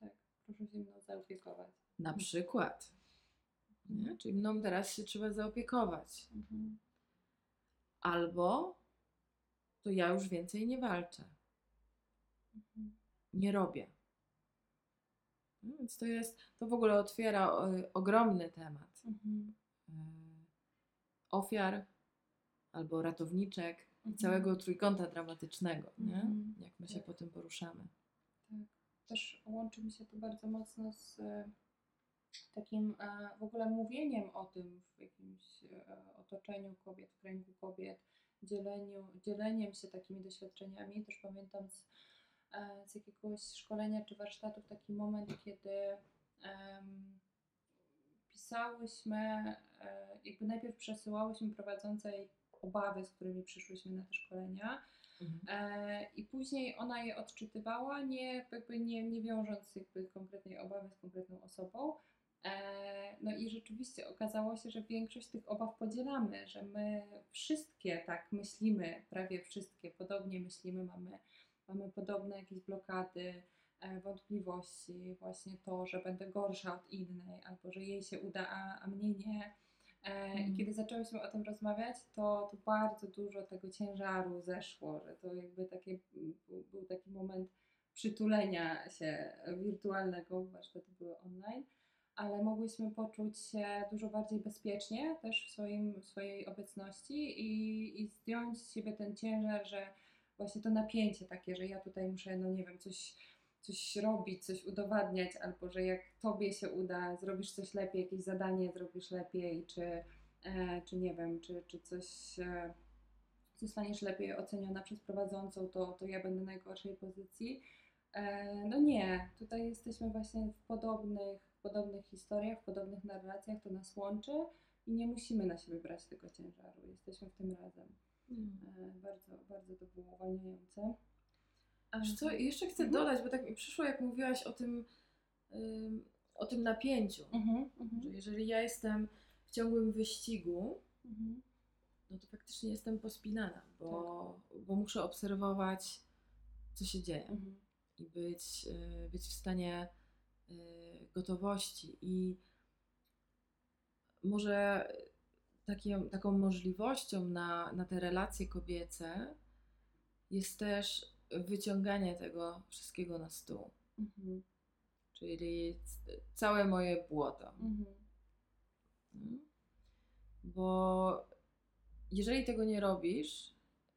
Tak, proszę się mną zaopiekować. Na przykład. Nie? Czyli mną teraz się trzeba zaopiekować. Mhm. Albo to ja już więcej nie walczę, Mhm. nie robię. No Więc to jest, to w ogóle otwiera o, ogromny temat Mhm. y, ofiar albo ratowniczek i Mhm. całego trójkąta dramatycznego, nie? Mhm. jak my się Tak. po tym poruszamy. Tak. Też łączy mi się to bardzo mocno z e, takim e, w ogóle mówieniem o tym w jakimś e, otoczeniu kobiet, w kręgu kobiet, dzieleniu, dzieleniem się takimi doświadczeniami. Też pamiętam z, e, z jakiegoś szkolenia czy warsztatów taki moment, kiedy em, pisałyśmy, e, jakby najpierw przesyłałyśmy prowadzącej obawy, z którymi przyszłyśmy na te szkolenia. E, I później ona je odczytywała, nie, jakby nie, nie wiążąc jakby konkretnej obawy z konkretną osobą. E, No i rzeczywiście okazało się, że większość tych obaw podzielamy, że my wszystkie tak myślimy, prawie wszystkie podobnie myślimy, mamy, mamy podobne jakieś blokady, e, wątpliwości, właśnie to, że będę gorsza od innej, albo że jej się uda, a, a mnie nie. E, I Mhm. kiedy zaczęłyśmy o tym rozmawiać, to, to bardzo dużo tego ciężaru zeszło, że to jakby takie, był, taki moment przytulenia się wirtualnego, warsztaty były online, ale mogłyśmy poczuć się dużo bardziej bezpiecznie też w, swoim, w swojej obecności i, i zdjąć z siebie ten ciężar, że właśnie to napięcie takie, że ja tutaj muszę, no nie wiem, coś, coś robić, coś udowadniać, albo że jak tobie się uda, zrobisz coś lepiej, jakieś zadanie zrobisz lepiej, czy, e, czy nie wiem, czy, czy coś e, zostaniesz lepiej oceniona przez prowadzącą, to, to ja będę na najgorszej pozycji. E, no nie, tutaj jesteśmy właśnie w podobnych, podobnych historiach, w podobnych narracjach, to nas łączy i nie musimy na siebie brać tego ciężaru, jesteśmy w tym razem. E, bardzo, bardzo to było uwalniające. Wiesz co, jeszcze chcę Mhm. dodać, bo tak mi przyszło, jak mówiłaś o tym, ym, o tym napięciu, Mhm, że mhm, jeżeli ja jestem w ciągłym wyścigu, mhm. no to faktycznie jestem pospinana, bo, bo muszę obserwować, co się dzieje Mhm. i być, y, być w stanie y, gotowości. I może takim, taką możliwością na, na te relacje kobiece jest też wyciąganie tego wszystkiego na stół. Mhm. Czyli całe moje błoto. Mhm. Mm. Bo jeżeli tego nie robisz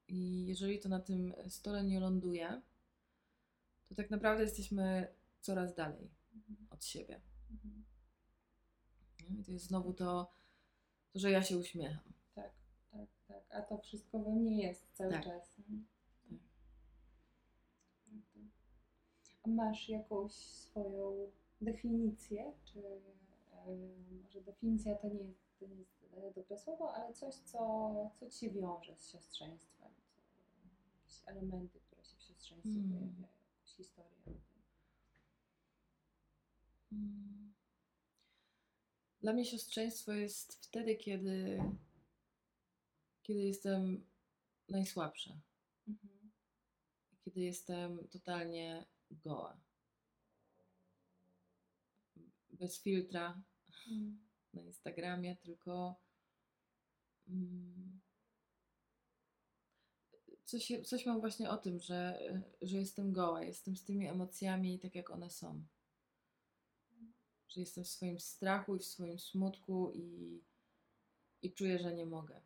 i jeżeli to na tym stole nie ląduje, to tak naprawdę jesteśmy coraz dalej Mhm. od siebie. Mhm. Nie? I to jest znowu to, to, że ja się uśmiecham. Tak, tak, tak. A to wszystko we mnie jest cały Tak. czas. Tak. A masz jakąś swoją definicję, czy może definicja to nie jest, to nie jest dobre słowo, ale coś, co, co ci się wiąże z siostrzeństwem, co, jakieś elementy, które się w siostrzeństwie Mm. pojawiają, jakąś historię. Mm. Dla mnie siostrzeństwo jest wtedy, kiedy, kiedy jestem najsłabsza, Mhm. kiedy jestem totalnie goła. Bez filtra Mm. na Instagramie, tylko mm, coś, coś mam właśnie o tym, że, że jestem goła, jestem z tymi emocjami tak, jak one są. Że jestem w swoim strachu i w swoim smutku i, i czuję, że nie mogę.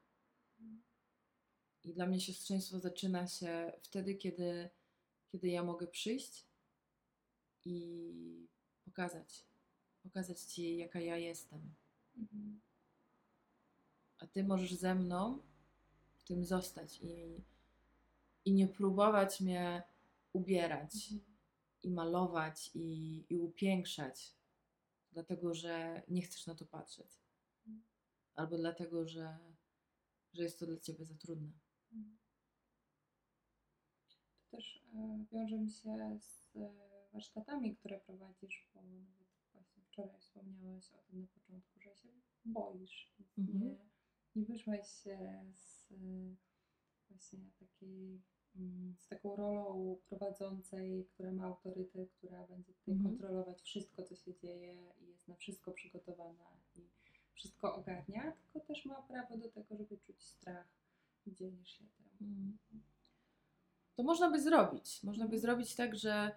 I dla mnie siostrzeństwo zaczyna się wtedy, kiedy, kiedy ja mogę przyjść i pokazać, pokazać Ci, jaka ja jestem. Mhm. A Ty możesz ze mną w tym zostać i, i nie próbować mnie ubierać Mhm. i malować i, i upiększać, dlatego że nie chcesz na to patrzeć. Albo dlatego, że, że jest to dla Ciebie za trudne. To też e, wiąże mi się z e, warsztatami, które prowadzisz, bo nawet właśnie wczoraj wspomniałaś o tym na początku, że się boisz. Więc Mhm. nie, nie wyszłaś z e, właśnie takiej, mm, z taką rolą prowadzącej, która ma autorytet, która będzie tutaj Mhm. kontrolować wszystko, co się dzieje i jest na wszystko przygotowana i wszystko ogarnia, tylko też ma prawo do tego, żeby czuć strach i dzielisz się tym. Mm. To można by zrobić. Można by Mhm. zrobić tak, że,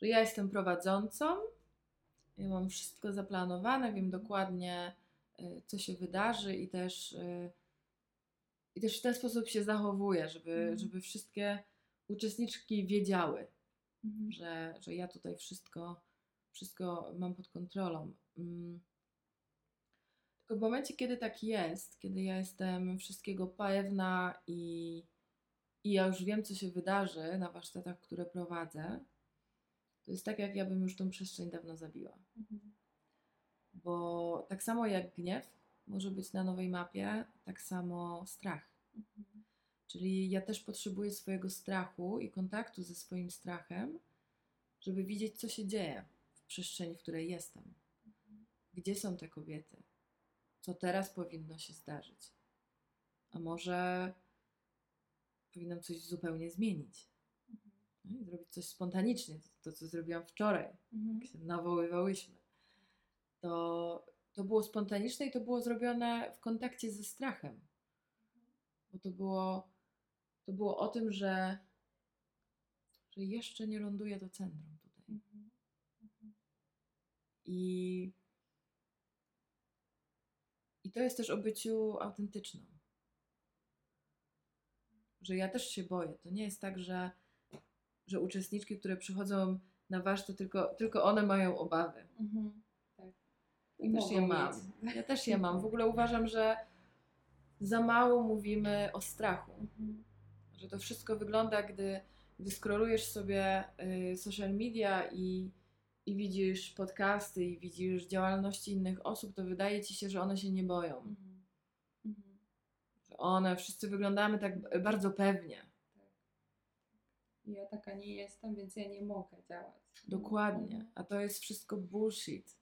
że ja jestem prowadzącą, ja mam wszystko zaplanowane, wiem dokładnie, y, co się wydarzy i też y, i też w ten sposób się zachowuję, żeby, Mhm. żeby wszystkie uczestniczki wiedziały, Mhm. że, że ja tutaj wszystko, wszystko mam pod kontrolą. Mm. Tylko w momencie, kiedy tak jest, kiedy ja jestem wszystkiego pewna i, i ja już wiem, co się wydarzy na warsztatach, które prowadzę, to jest tak, jak ja bym już tą przestrzeń dawno zabiła. Mhm. Bo tak samo jak gniew może być na nowej mapie, tak samo strach. Mhm. Czyli ja też potrzebuję swojego strachu i kontaktu ze swoim strachem, żeby widzieć, co się dzieje w przestrzeni, w której jestem. Gdzie są te kobiety? Co teraz powinno się zdarzyć? A może powinnam coś zupełnie zmienić? No i zrobić coś spontanicznie, to, to co zrobiłam wczoraj, Mhm. jak się nawoływałyśmy. To, to było spontaniczne i to było zrobione w kontakcie ze strachem. Bo to było, to było o tym, że, że jeszcze nie ląduję do centrum tutaj. Mhm. Mhm. I, I to jest też o byciu autentyczną. Że ja też się boję. To nie jest tak, że, że uczestniczki, które przychodzą na warsztat, tylko, tylko one mają obawy. Mhm. Ja też je Mogą mam. mieć. Ja też je mam. W ogóle uważam, że za mało mówimy o strachu. Mhm. Że to wszystko wygląda, gdy, gdy scrollujesz sobie y, social media i, i widzisz podcasty i widzisz działalności innych osób, to wydaje ci się, że one się nie boją. Mhm. Mhm. Że one, wszyscy wyglądamy tak bardzo pewnie. Tak. Ja taka nie jestem, więc ja nie mogę działać. Dokładnie. A to jest wszystko bullshit.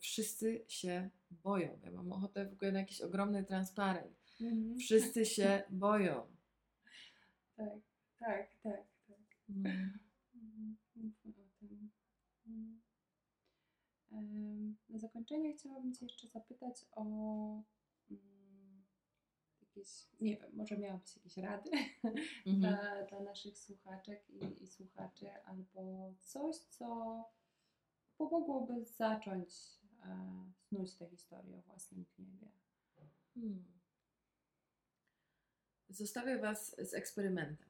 Wszyscy się boją. Ja mam ochotę w ogóle na jakiś ogromny transparent. Mhm. Wszyscy się boją. Tak, tak, tak, tak. No. Mhm. Mhm. Na zakończenie chciałabym Cię jeszcze zapytać o mm, jakieś, nie wiem, może miałabyś jakieś rady Mhm. dla, dla naszych słuchaczek i, i słuchaczy, albo coś, co pomogłoby zacząć e, snuć tę historię o własnym gniewie. Hmm. Zostawię Was z eksperymentem,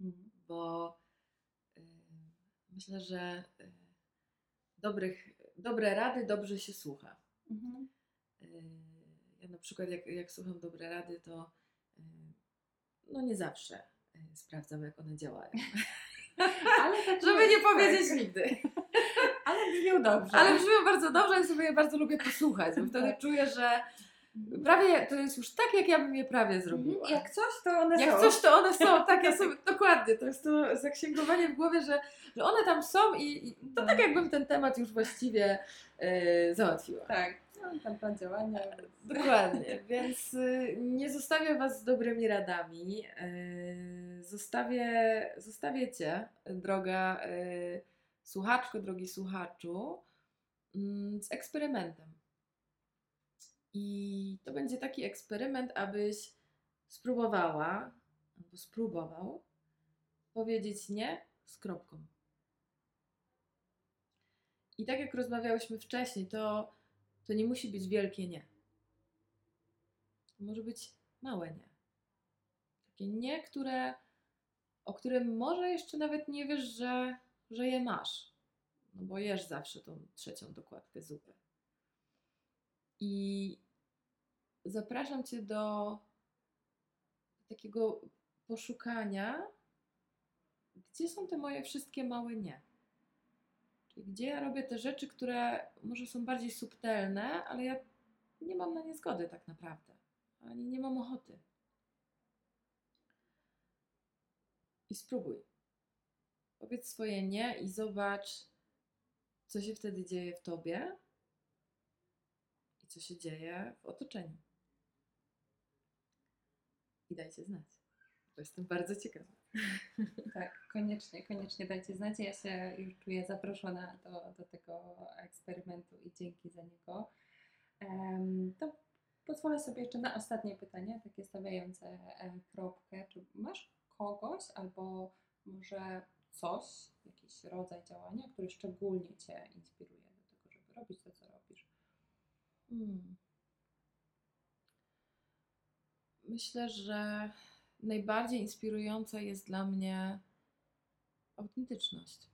Mhm. bo y, myślę, że y, dobrych, dobre rady dobrze się słucha. Mhm. Y, ja na przykład, jak, jak słucham dobre rady, to no nie zawsze sprawdzam, jak one działają. Ale tak Żeby nie powiedzieć tak. nigdy. Ale brzmią dobrze. Ale brzmią bardzo dobrze i sobie je bardzo lubię posłuchać, bo wtedy Tak. czuję, że prawie to jest już tak, jak ja bym je prawie zrobiła. Mhm. Jak coś, to one Jak są. coś, to one są, tak, ja sobie, dokładnie, to jest to zaksięgowanie w głowie, że, że one tam są i, i to No. tak jakbym ten temat już właściwie e, załatwiła. Tak, no, tam plan działania. Dokładnie, więc y, nie zostawię Was z dobrymi radami. y, Zostawię, zostawię Cię, droga y, słuchaczko, drogi słuchaczu, mm, z eksperymentem. I to będzie taki eksperyment, abyś spróbowała, albo spróbował powiedzieć nie z kropką. I tak jak rozmawiałyśmy wcześniej, to, to nie musi być wielkie nie. To może być małe nie. Takie nie, które, o którym może jeszcze nawet nie wiesz, że, że je masz. No bo jesz zawsze tą trzecią dokładkę zupy. I zapraszam Cię do takiego poszukania, gdzie są te moje wszystkie małe nie. Czyli gdzie ja robię te rzeczy, które może są bardziej subtelne, ale ja nie mam na nie zgody tak naprawdę. Ani nie mam ochoty. I spróbuj. Powiedz swoje nie i zobacz, co się wtedy dzieje w tobie i co się dzieje w otoczeniu. I dajcie znać. Bo jestem bardzo ciekawa. Tak, koniecznie, koniecznie dajcie znać. Ja się już czuję zaproszona do, do tego eksperymentu i dzięki za niego. Em, to pozwolę sobie jeszcze na ostatnie pytanie, takie stawiające e, kropkę. Czy masz kogoś albo może coś, jakiś rodzaj działania, który szczególnie Cię inspiruje do tego, żeby robić to, co robisz? Hmm. Myślę, że najbardziej inspirująca jest dla mnie autentyczność.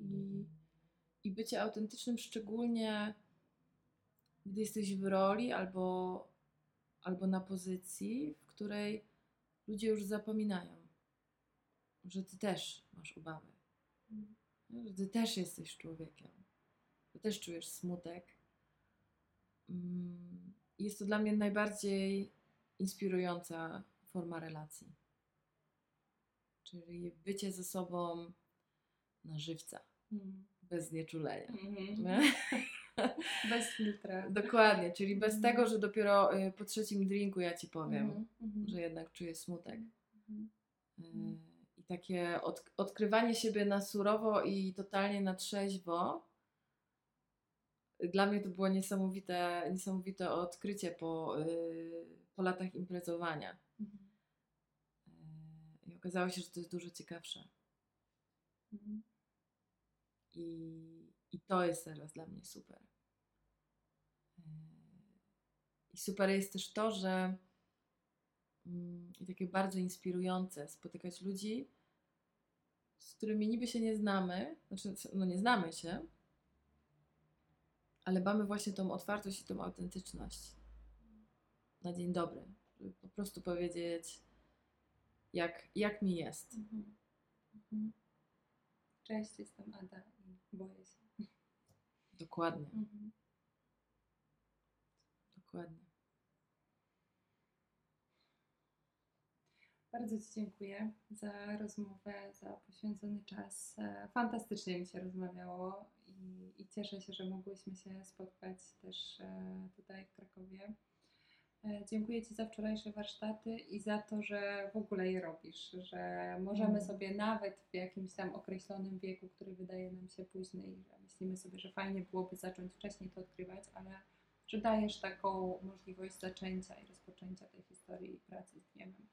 I, I bycie autentycznym, szczególnie gdy jesteś w roli albo, albo na pozycji, w której ludzie już zapominają, że ty też masz obawy, że ty też jesteś człowiekiem, że też czujesz smutek. Mm, Jest to dla mnie najbardziej inspirująca forma relacji. Czyli bycie ze sobą na żywca, Mm. bez znieczulenia. Mhm. Bez filtra. Dokładnie, czyli bez Mhm. tego, że dopiero y, po trzecim drinku ja ci powiem, Mhm, mhm. że jednak czuję smutek. Mhm. Y, takie od, odkrywanie siebie na surowo i totalnie na trzeźwo. Dla mnie to było niesamowite, niesamowite odkrycie po, y, po latach imprezowania. Mhm. Y, I okazało się, że to jest dużo ciekawsze. Mhm. I, I to jest teraz dla mnie super. Yy, I super jest też to, że mm, i takie bardzo inspirujące spotykać ludzi, z którymi niby się nie znamy, znaczy no nie znamy się, ale mamy właśnie tą otwartość i tą autentyczność na dzień dobry, żeby po prostu powiedzieć, jak, jak mi jest. Mhm. Mhm. Cześć, jestem Ada i boję się. Dokładnie, Mhm. dokładnie. Bardzo Ci dziękuję za rozmowę, za poświęcony czas. E, Fantastycznie mi się rozmawiało i, i cieszę się, że mogłyśmy się spotkać też e, tutaj w Krakowie. E, Dziękuję Ci za wczorajsze warsztaty i za to, że w ogóle je robisz, że możemy Mm. sobie nawet w jakimś tam określonym wieku, który wydaje nam się późny i że myślimy sobie, że fajnie byłoby zacząć wcześniej to odkrywać, ale że dajesz taką możliwość zaczęcia i rozpoczęcia tej historii i pracy z gniewem.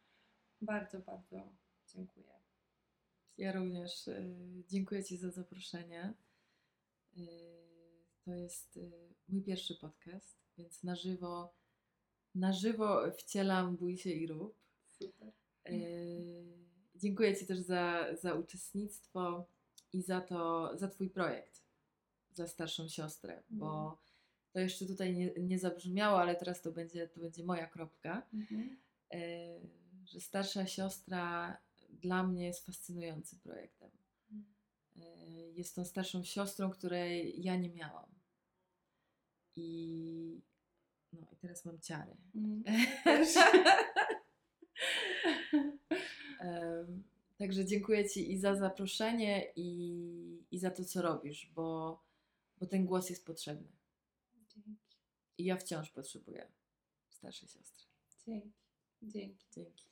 Bardzo, bardzo dziękuję. Ja również y, dziękuję Ci za zaproszenie. Y, to jest y, mój pierwszy podcast, więc na żywo, na żywo wcielam Bój się i rób. Super. Dziękuję Ci też za, za uczestnictwo i za to, za Twój projekt, za starszą siostrę, bo to jeszcze tutaj nie, nie zabrzmiało, ale teraz to będzie, to będzie moja kropka. Mhm. Że starsza siostra dla mnie jest fascynującym projektem. E, Jest tą starszą siostrą, której ja nie miałam. I, no, i teraz mam ciary. Em, Także dziękuję Ci i za zaproszenie, i, i za to, co robisz, bo, bo ten głos jest potrzebny. Dzięki. I ja wciąż potrzebuję starszej siostry. Dzięki. Dzięki. Dzięki.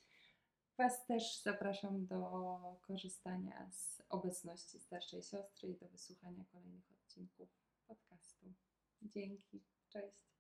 Was też zapraszam do korzystania z obecności starszej siostry i do wysłuchania kolejnych odcinków podcastu. Dzięki. Cześć.